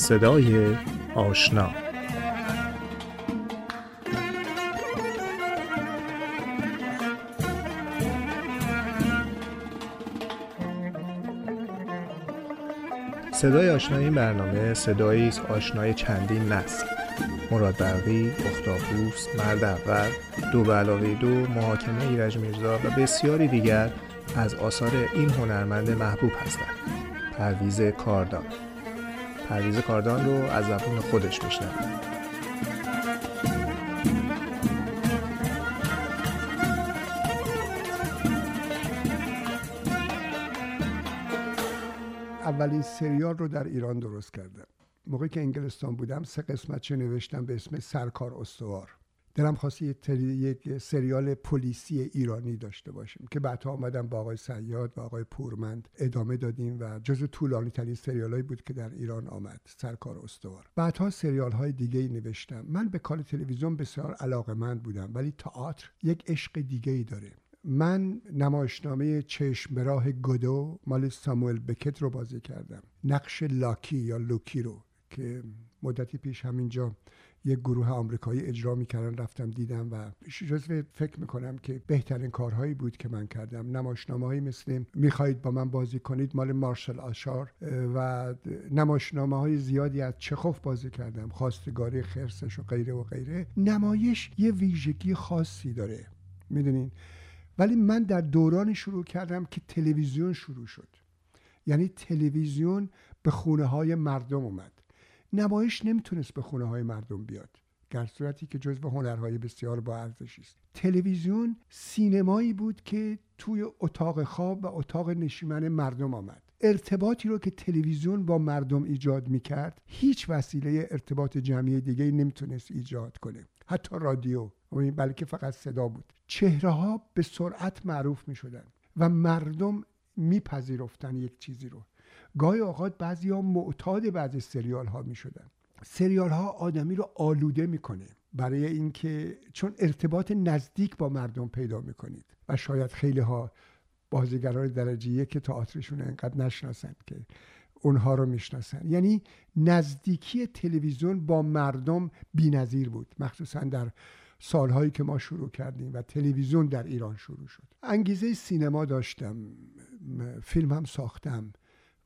صدای آشنا. صدای آشنا این برنامه صدایی آشنای چندین نسل. مراد برقی، اختاپوس، مرد اول، دو علاوه دو، محاکمه ایرج میرزا و بسیاری دیگر از آثار این هنرمند محبوب هستند. پرویز کاردان. پرویز کاردان رو از زبون خودش میشنویم. اولین سریال رو در ایران درست کردم. موقعی که انگلستان بودم سه قسمت چه نوشتم به اسم سرکار استوار. دلم خواست یک سریال پلیسی ایرانی داشته باشیم که بعدها آمدم با آقای سیاد و آقای پورمند ادامه دادیم و جز طولانی ترین سریال بود که در ایران آمد سرکار استوار. بعدها سریال های دیگه ای نوشتم. من به کار تلویزیون بسیار علاقمند بودم ولی تئاتر یک عشق دیگه ای داره. من نمایشنامه چشمراه گدو مال ساموئل بکت رو بازی کردم. نقش لاکی یا لوکی رو که مدتی پیش همینجا یک گروه آمریکایی اجرا می‌کردن رفتم دیدم و جزو فکر می‌کنم که بهترین کارهایی بود که من کردم. نمایشنامه هایی مثل می‌خواهید با من بازی کنید مال مارشال آشار و نمایشنامه های زیادی از چخوف بازی کردم خواستگاری خرسش و غیره و غیره. نمایش یه ویژگی خاصی داره می‌دونین؟ ولی من در دوران شروع کردم که تلویزیون شروع شد. یعنی تلویزیون به خونه های مردم اومد. نمایش نمی‌تونست به خونه های مردم بیاد در صورتی که جزو هنرهای بسیار با ارزشی است. تلویزیون سینمایی بود که توی اتاق خواب و اتاق نشیمن مردم آمد. ارتباطی رو که تلویزیون با مردم ایجاد می‌کرد هیچ وسیله ارتباط جمعی دیگه نمی‌تونست ایجاد کنه. حتی رادیو بلکه فقط صدا بود. چهره ها به سرعت معروف می شدن و مردم میپذیرفتن یک چیزی رو. گاهی اوقات بعضی ها معتاد بعضی سریال ها می شدن سریال ها آدمی رو آلوده می‌کنه برای اینکه چون ارتباط نزدیک با مردم پیدا می‌کنید و شاید خیلی ها بازیگران درجه یک تئاترشون انقدر نشناسند که اونها رو می‌شناسن یعنی نزدیکی تلویزیون با مردم بینظیر بود مخصوصا در سالهایی که ما شروع کردیم و تلویزیون در ایران شروع شد. انگیزه سینما داشتم فیلم هم ساختم.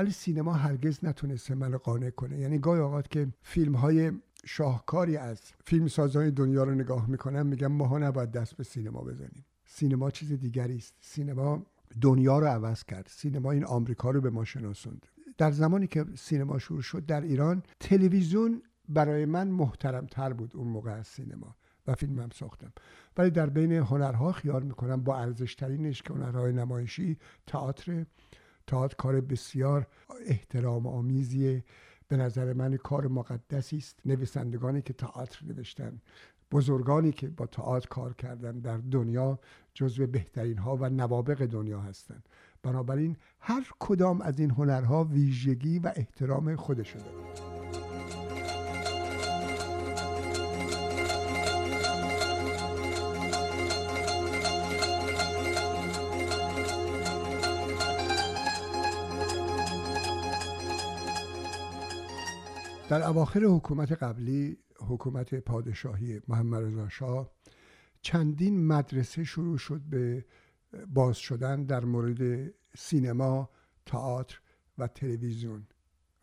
ولی سینما هرگز نتونسته من قانع کنه. یعنی گاهی اوقات که فیلم های شاهکاری از فیلم سازان دنیا رو نگاه می‌کنم میگم ماها نباید دست به سینما بزنیم. سینما چیز دیگری است. سینما دنیا رو عوض کرد. سینما این آمریکا رو به ما شناسوند. در زمانی که سینما شروع شد در ایران تلویزیون برای من محترم تر بود اون موقع از سینما و فیلم هم ساختم. ولی در بین هنرها خیال می‌کنم با ارزش ترینش که هنرهای نمایشی تئاتر تئاتر کار بسیار احترام آمیزیه به نظر من کار مقدسی است. نویسندگانی که تئاتر نوشتن بزرگانی که با تئاتر کار کردن در دنیا جزو بهترین ها و نوابق دنیا هستند. بنابراین هر کدام از این هنرها ویژگی و احترام خودش داره در اواخر حکومت قبلی حکومت پادشاهی محمد رضا شاه چندین مدرسه شروع شد به باز شدن در مورد سینما، تئاتر و تلویزیون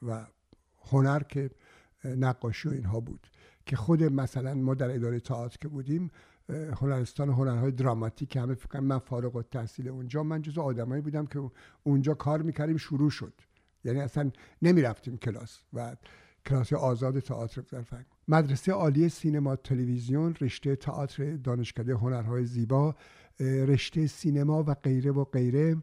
و هنر که نقاشی و اینها بود که خود مثلا ما در اداره تئاتر که بودیم هنرستان هنرهای دراماتیک همه فکر من فارغ التحصیل اونجا من جزو آدمایی بودم که اونجا کار می‌کردیم شروع شد. یعنی اصلا نمی‌رفتیم کلاس و کلاس آزاد تئاتر فرنگ مدرسه عالی سینما تلویزیون رشته تئاتر دانشکده هنرهای زیبا رشته سینما و غیره و غیره.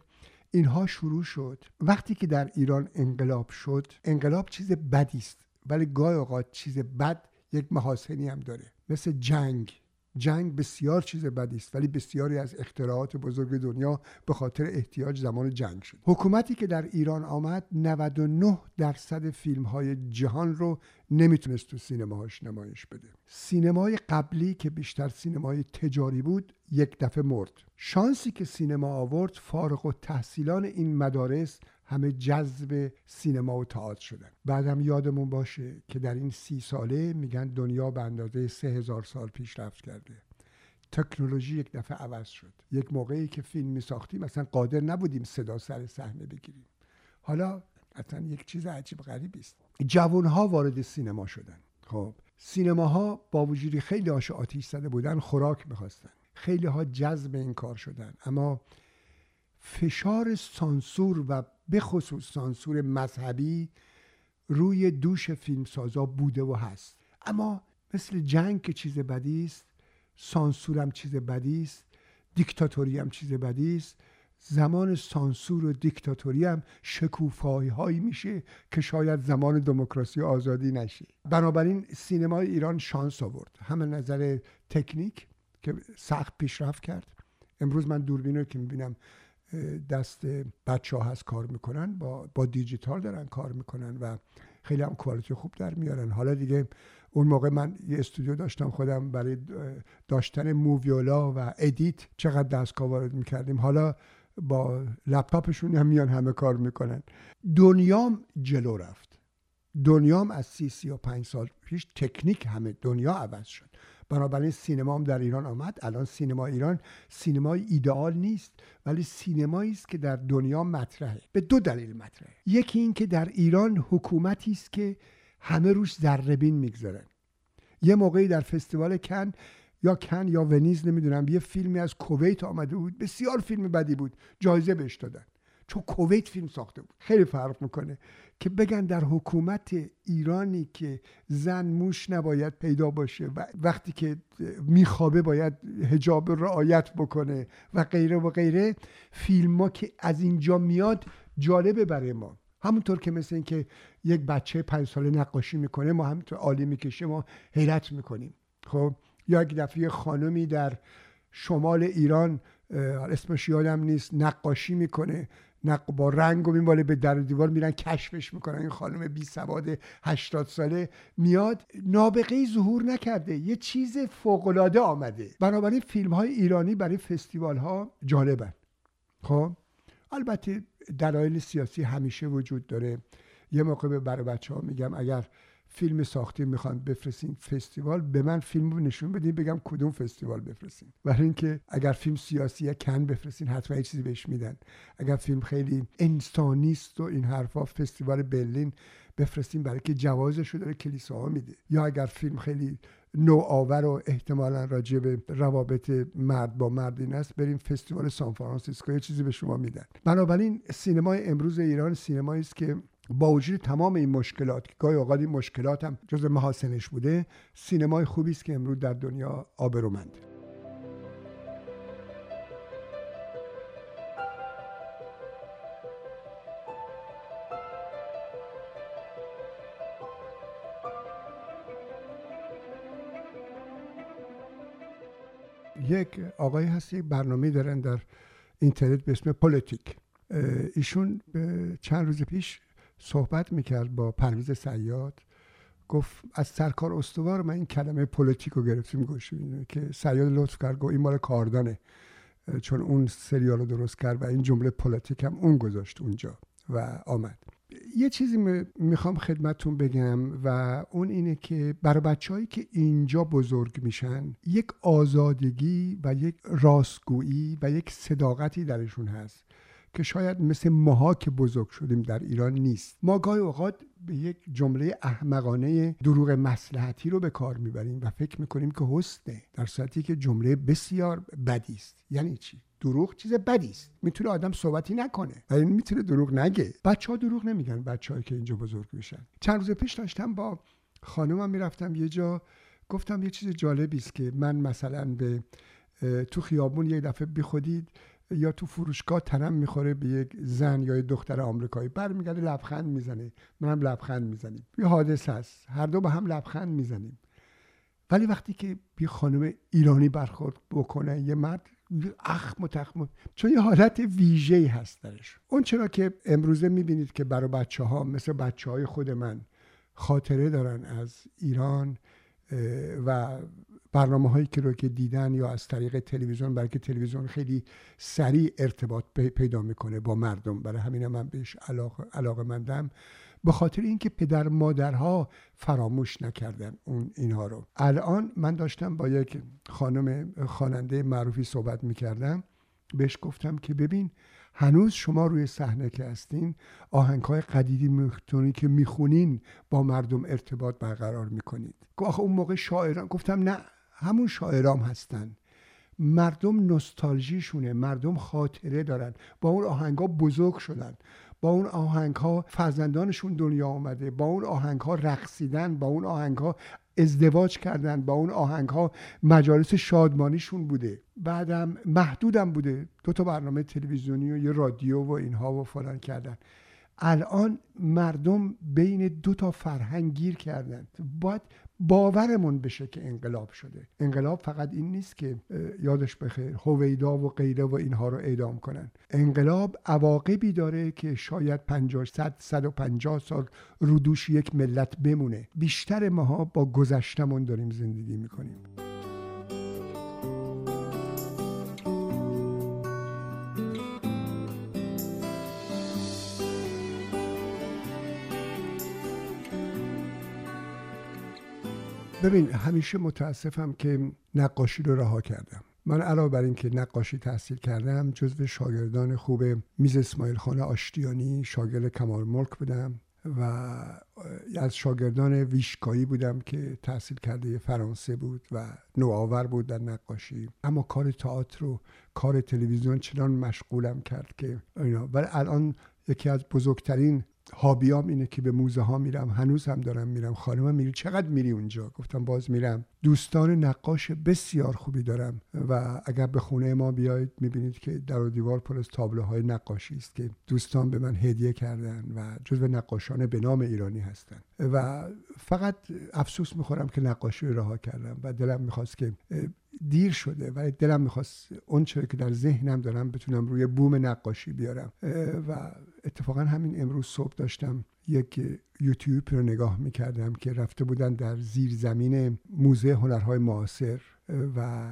اینها شروع شد. وقتی که در ایران انقلاب شد انقلاب چیز بدی است ولی گاهی اوقات چیز بد یک محاسنی هم داره. مثل جنگ. جنگ بسیار چیز بدی است ولی بسیاری از اختراعات بزرگ دنیا به خاطر احتیاج زمان جنگ شد. حکومتی که در ایران آمد 99 درصد فیلم های جهان رو نمی‌تونست تو سینماهاش نمایش بده. سینمای قبلی که بیشتر سینمای تجاری بود یک دفعه مرد. شانسی که سینما آورد فارغ و تحصیلان این مدارس همه جذب سینما و تئاتر شدن. بعدم یادمون باشه که در این سی ساله میگن دنیا به اندازه سه هزار سال پیشرفت کرده. تکنولوژی یک دفعه عوض شد. یک موقعی که فیلم می ساختیم مثلا قادر نبودیم صدا سر صحنه بگیریم. حالا اصلا یک چیز عجیب غریبی است. جوان ها وارد سینما شدن. خب سینماها با وجودی خیلی هاش آتیش زده بودن خوراک می‌خواستن. خیلی ها جذب این کار شدن. اما فشار سانسور و به خصوص سانسور مذهبی روی دوش فیلمسازا بوده و هست. اما مثل جنگ که چیز بدی است سانسور هم چیز بدی است دیکتاتوری هم چیز بدی است زمان سانسور و دیکتاتوری هم شکوفایی هایی میشه که شاید زمان دموکراسی آزادی نشه. بنابراین سینمای ایران شانس آورد. همه نظر تکنیک که سخت پیشرفت کرد. امروز من دوربین رو که می‌بینم دست بچه ها هست کار می‌کنن با, با دیجیتال دارن کار می‌کنن و خیلی هم quality خوب در میارن. حالا دیگه اون موقع من یه استودیو داشتم خودم برای داشتن Moviola و edit چقدر دستگاه وارد می‌کردیم. حالا با لپتاپشون هم میان همه کار می‌کنن. دنیام جلو رفت. دنیام از سی سی و پنج سال پیش تکنیک همه دنیا عوض شد. بنابراین سینما هم در ایران آمد. الان سینما ایران سینمای ایدئال نیست ولی سینمایی است که در دنیا مطرحه. به دو دلیل مطرحه. یکی این که در ایران حکومتی است که همه روش ذربین می‌گذارن یه موقعی در فستیوال کن یا کن یا ونیز نمی‌دونم یه فیلمی از کویت آمده بود. بسیار فیلم بدی بود. جایزه بهش دادن. چون کویت فیلم ساخته بود. خیلی فرق می‌کنه. که بگن در حکومت ایرانی که زن موش نباید پیدا باشه و وقتی که میخوابه باید هجاب رعایت بکنه و غیره و غیره فیلم ها که از اینجا میاد جالبه برای ما. همونطور که مثل اینکه یک بچه پنج ساله نقاشی می‌کنه ما همینطور عالی می‌کشه ما حیرت می‌کنیم. خب یا یک دفعه خانمی در شمال ایران اسمش یادم نیست نقاشی می‌کنه. نق با رنگ و میباله به در دیوار میرن کشفش می‌کنن. این خانم بی سواد 80 ساله میاد نابغه ظهور نکرده یه چیز فوقالعاده آمده. بنابراین فیلم های ایرانی برای فستیوال ها جالبن. خب؟ البته دلایل سیاسی همیشه وجود داره. یه موقع به برای بچه ها میگم اگر فیلم ساختی می‌خوان بفرستین فستیوال به من فیلم رو نشون بدین بگم کدوم فستیوال بفرستین. برای اینکه اگر فیلم سیاسیه کن بفرستین حتما یه چیزی بهش میدن. اگر فیلم خیلی انسانیست و این حرفا فستیوال برلین بفرستین برای که جوازش رو داره کلیساها میده. یا اگر فیلم خیلی نوآور و احتمالا راجع به روابط مرد با مرد این است بریم فستیوال سان فرانسیسکو یه چیزی به شما میدن. بنابراین سینمای امروز ایران سینمایی است که با وجود تمام این مشکلات که گاهی اوقات این مشکلات هم جز محاسنش بوده سینمای خوبی است که امروز در دنیا آبرومند. یک آقای هست یک برنامه دارن در اینترنت به اسم پلیتیک. ایشون چند روز پیش صحبت می‌کرد با پرویز سیاد. گفت از سرکار استوار من این کلمه پلیتیک رو گرفتیم گوشیم که سیاد لطف کرد گفت این مال کاردانه. چون اون سریال رو درست کرد و این جمله پلیتیک هم اون گذاشت اونجا و آمد. یه چیزی می‌خوام خدمتون بگم و اون اینه که برای بچههایی که اینجا بزرگ میشن یک آزادگی و یک راستگویی و یک صداقتی درشون هست. که شاید مثل ماها که بزرگ شدیم در ایران نیست. ما گاهی اوقات به یک جمله احمقانه دروغ مسلحتی رو به کار می‌بریم و فکر می‌کنیم که حسنه در صورتی که جمله بسیار بدی است. یعنی چی؟ دروغ چیز بدی است. می‌تونه آدم صحبتی نکنه ولی می‌تونه دروغ نگه. بچه ها دروغ نمیگن بچه که اینجا بزرگ میشن. چند روز پیش داشتم با خانمم می‌رفتم یه جا گفتم یه چیز جالبی است که من مثلا به تو خیابون یه دفعه بیخودید یا تو فروشگاه تنم می‌خوره به یک زن یا دختر آمریکایی. برمیگرده لبخند می‌زنه. منم لبخند می‌زنیم. یه حادثه هست هر دو با هم لبخند می‌زنیم. ولی وقتی که یه خانم ایرانی برخورد بکنه یه مرد اخ متخم چون یه حالت ویژه هست درش. اون چرا که امروزه می‌بینید که برای بچه ها مثل بچه های خود من خاطره دارن از ایران و برنامه هایی که رو که دیدن یا از طریق تلویزیون بلکه تلویزیون خیلی سریع ارتباط پیدا می‌کنه با مردم. برای همین من بهش علاقه, علاقه مندم به خاطر اینکه پدر مادرها فراموش نکردن اون اینها رو. الان من داشتم با یک خانم خواننده معروفی صحبت می‌کردم. بهش گفتم که ببین هنوز شما روی صحنه که هستین آهنگ های میختونی که می‌خونین با مردم ارتباط برقرار می‌کنید. آخه اون موقع شاعران گفتم نه. همون شاعرام هستن. مردم نستالژیشونه مردم خاطره دارن. با اون آهنگ ها بزرگ شدن. با اون آهنگ ها فرزندانشون دنیا آمده. با اون آهنگ ها رقصیدن. با اون آهنگ ها ازدواج کردن. با اون آهنگ ها مجالس شادمانیشون بوده. بعدم محدودم بوده. دو تا برنامه تلویزیونی و یه رادیو و اینها و فلان کردن. الان مردم بین دو تا فرهنگ گیر کردن باید باورمون بشه که انقلاب شده. انقلاب فقط این نیست که یادش بخیر هویدا و غیره و اینها رو اعدام کنن. انقلاب عواقبی داره که شاید 50 100 150 سال رودوش یک ملت بمونه. بیشتر ماها با گذشتمون داریم زندگی می‌کنیم. ببین همیشه متاسفم که نقاشی رو رها کردم. من علاوه بر اینکه نقاشی تحصیل کردم جزو شاگردان خوب میز اسماعیل خانه آشتیانی شاگرد کمال ملک بودم و از شاگردان ویشکایی بودم که تحصیل کرده فرانسه بود و نوآور بود در نقاشی. اما کار تئاتر و کار تلویزیون چنان مشغولم کرد که اینا. ولی الان یکی از بزرگترین هابیام اینه که به موزه ها میرم هنوز هم دارم میرم. خانم میری چقدر میری اونجا؟ گفتم باز میرم. دوستان نقاش بسیار خوبی دارم و اگر به خونه ما بیاید می‌بینید که در و دیوار پر از تابلوهای نقاشی است که دوستان به من هدیه کردن و جزو نقاشان به نام ایرانی هستن. و فقط افسوس می‌خورم که نقاشی رها کردم و دلم می‌خواست که دیر شده و دلم می‌خواست اون که در ذهنم دارم بتونم روی بوم نقاشی بیارم. و اتفاقا همین امروز صبح داشتم یک یوتیوب رو نگاه می‌کردم که رفته بودن در زیر زمین موزه هنرهای معاصر و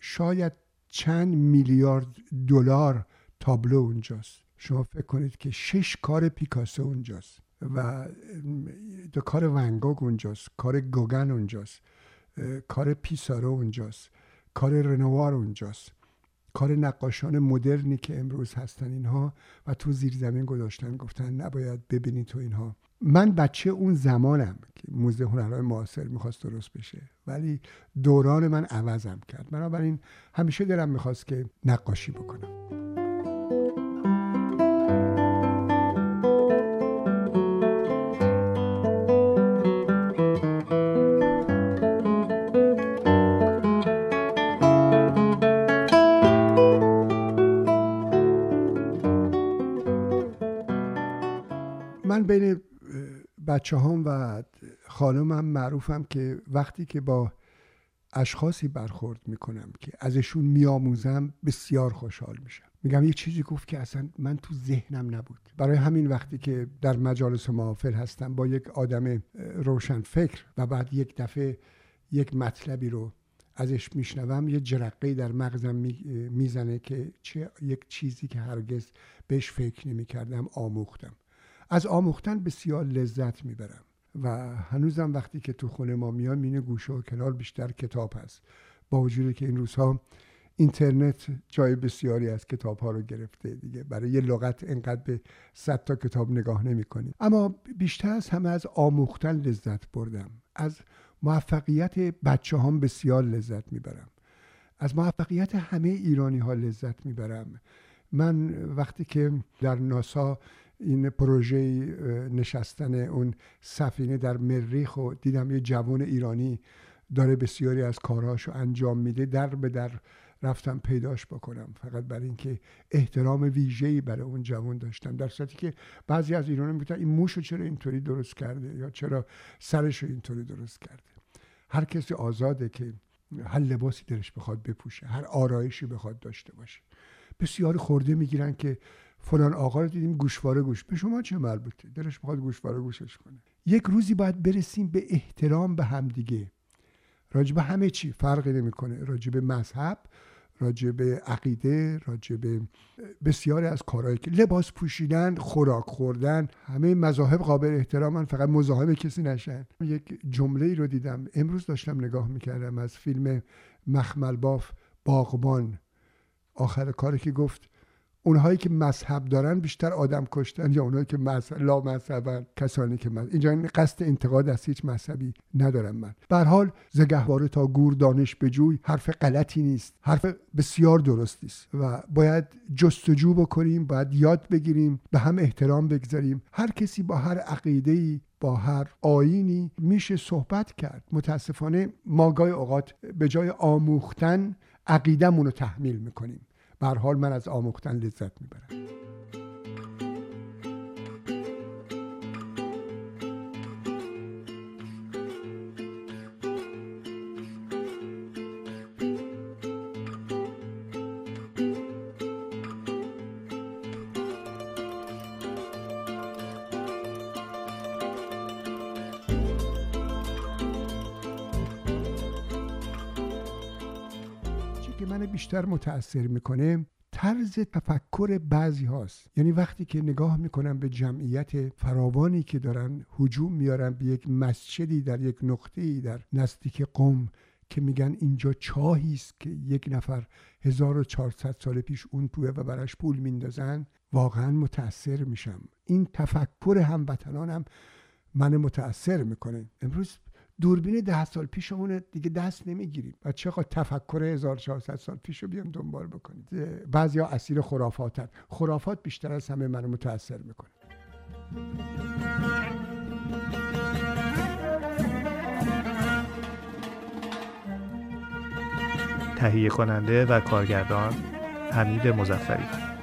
شاید چند میلیارد دلار تابلو اونجاست. شما فکر کنید که شش کار پیکاسو اونجاست و دو کار ونگوگ اونجاست کار گوگن اونجاست کار پیسارو اونجاست کار رنوار اونجاست. کار نقاشان مدرنی که امروز هستن اینها و تو زیر زمین گذاشتن گفتن نباید ببینید تو اینها. من بچه اون زمانم که موزه هنرهای معاصر می‌خواست درست بشه ولی دوران من عوضم کرد. بنابراین همیشه دلم می‌خواست که نقاشی بکنم. بچه هم و خانمم معروفم که وقتی که با اشخاصی برخورد می‌کنم که ازشون میآموزم بسیار خوشحال میشم. میگم یه چیزی گفت که اصلا من تو ذهنم نبود. برای همین وقتی که در مجالس محافل هستم با یک آدم روشن فکر و بعد یک دفعه یک مطلبی رو ازش میشنوم یه جرقه در مغزم می‌زنه که چه یک چیزی که هرگز بهش فکر نمی‌کردم آموختم. از آموختن بسیار لذت می‌برم. و هنوزم وقتی که تو خونه ما میام مینه گوشه و کنار بیشتر کتاب هست. با وجودی که این روزها اینترنت جای بسیاری از کتاب ها رو گرفته دیگه. برای یه لغت انقدر به صد تا کتاب نگاه نمی کنیم اما بیشتر از همه از آموختن لذت بردم. از موفقیت بچه هم بسیار لذت می‌برم. از موفقیت همه ایرانی ها لذت می‌برم. من وقتی که در ناسا این پروژه نشستن اون سفینه در مریخ و دیدم یه جوان ایرانی داره بسیاری از کارهاشو انجام میده در به در رفتم پیداش بکنم. فقط برای اینکه احترام ویژه‌ای برای اون جوان داشتم در صورتی که بعضی از ایرانی می‌گفتن این موشو چرا اینطوری درست کرده یا چرا سرشو اینطوری درست کرده. هر کسی آزاده که هر لباسی درش بخواد بپوشه هر آرایشی بخواد داشته باشه. بسیار خورده می‌گیرن که فلان آقا رو دیدیم گوشواره گوش. به شما چه مربوطه؟ دلش می‌خواد گوشواره گوشش کنه. یک روزی باید برسیم به احترام به همدیگه راجب همه چی فرقی نمی‌کنه. راجب مذهب راجع به عقیده راجع به بسیاری از کارهایی که لباس پوشیدن خوراک خوردن همه مذاهب قابل احترامن فقط مزاحم کسی نشن. یک جمله ای رو دیدم. امروز داشتم نگاه می‌کردم از فیلم مخمل باف باغبان. آخر کاری که گفت اونهایی که مذهب دارن بیشتر آدم کشتن یا اونهایی که مذهب لا مذهبن کسانی که مذهب. اینجا قصد انتقاد از هیچ مذهبی ندارم من. به حال زگهواره تا گور دانش بجوی حرف غلطی نیست. حرف بسیار درستی است و باید جستجو بکنیم باید یاد بگیریم به هم احترام بگذاریم. هر کسی با هر عقیده با هر آینی میشه صحبت کرد. متاسفانه ما گاهی اوقات به جای آموختن عقیدمون رو تحمیل می‌کنیم. حال من از آموختن لذت می‌برم. من بیشتر متاثر می‌کنه طرز تفکر بعضی هاست. یعنی وقتی که نگاه می‌کنم به جمعیت فراوانی که دارن حجوم میارن به یک مسجدی در یک نقطه در نزدیک قوم که میگن اینجا چاهی است که یک نفر 1400 سال پیش اون توه و براش پول میندازن واقعا متاثر میشم. این تفکر هموطنانم من متاثر می‌کنه. امروز دوربین ده سال پیشمون دیگه دست نمی‌گیریم. و چقدر تفکر 1400 سال پیش رو بیام دنبال بکنید. بعضی ها اسیر خرافاتن. خرافات بیشتر از همه منو متاثر می‌کنه. تهیه کننده و کارگردان حمید مزفری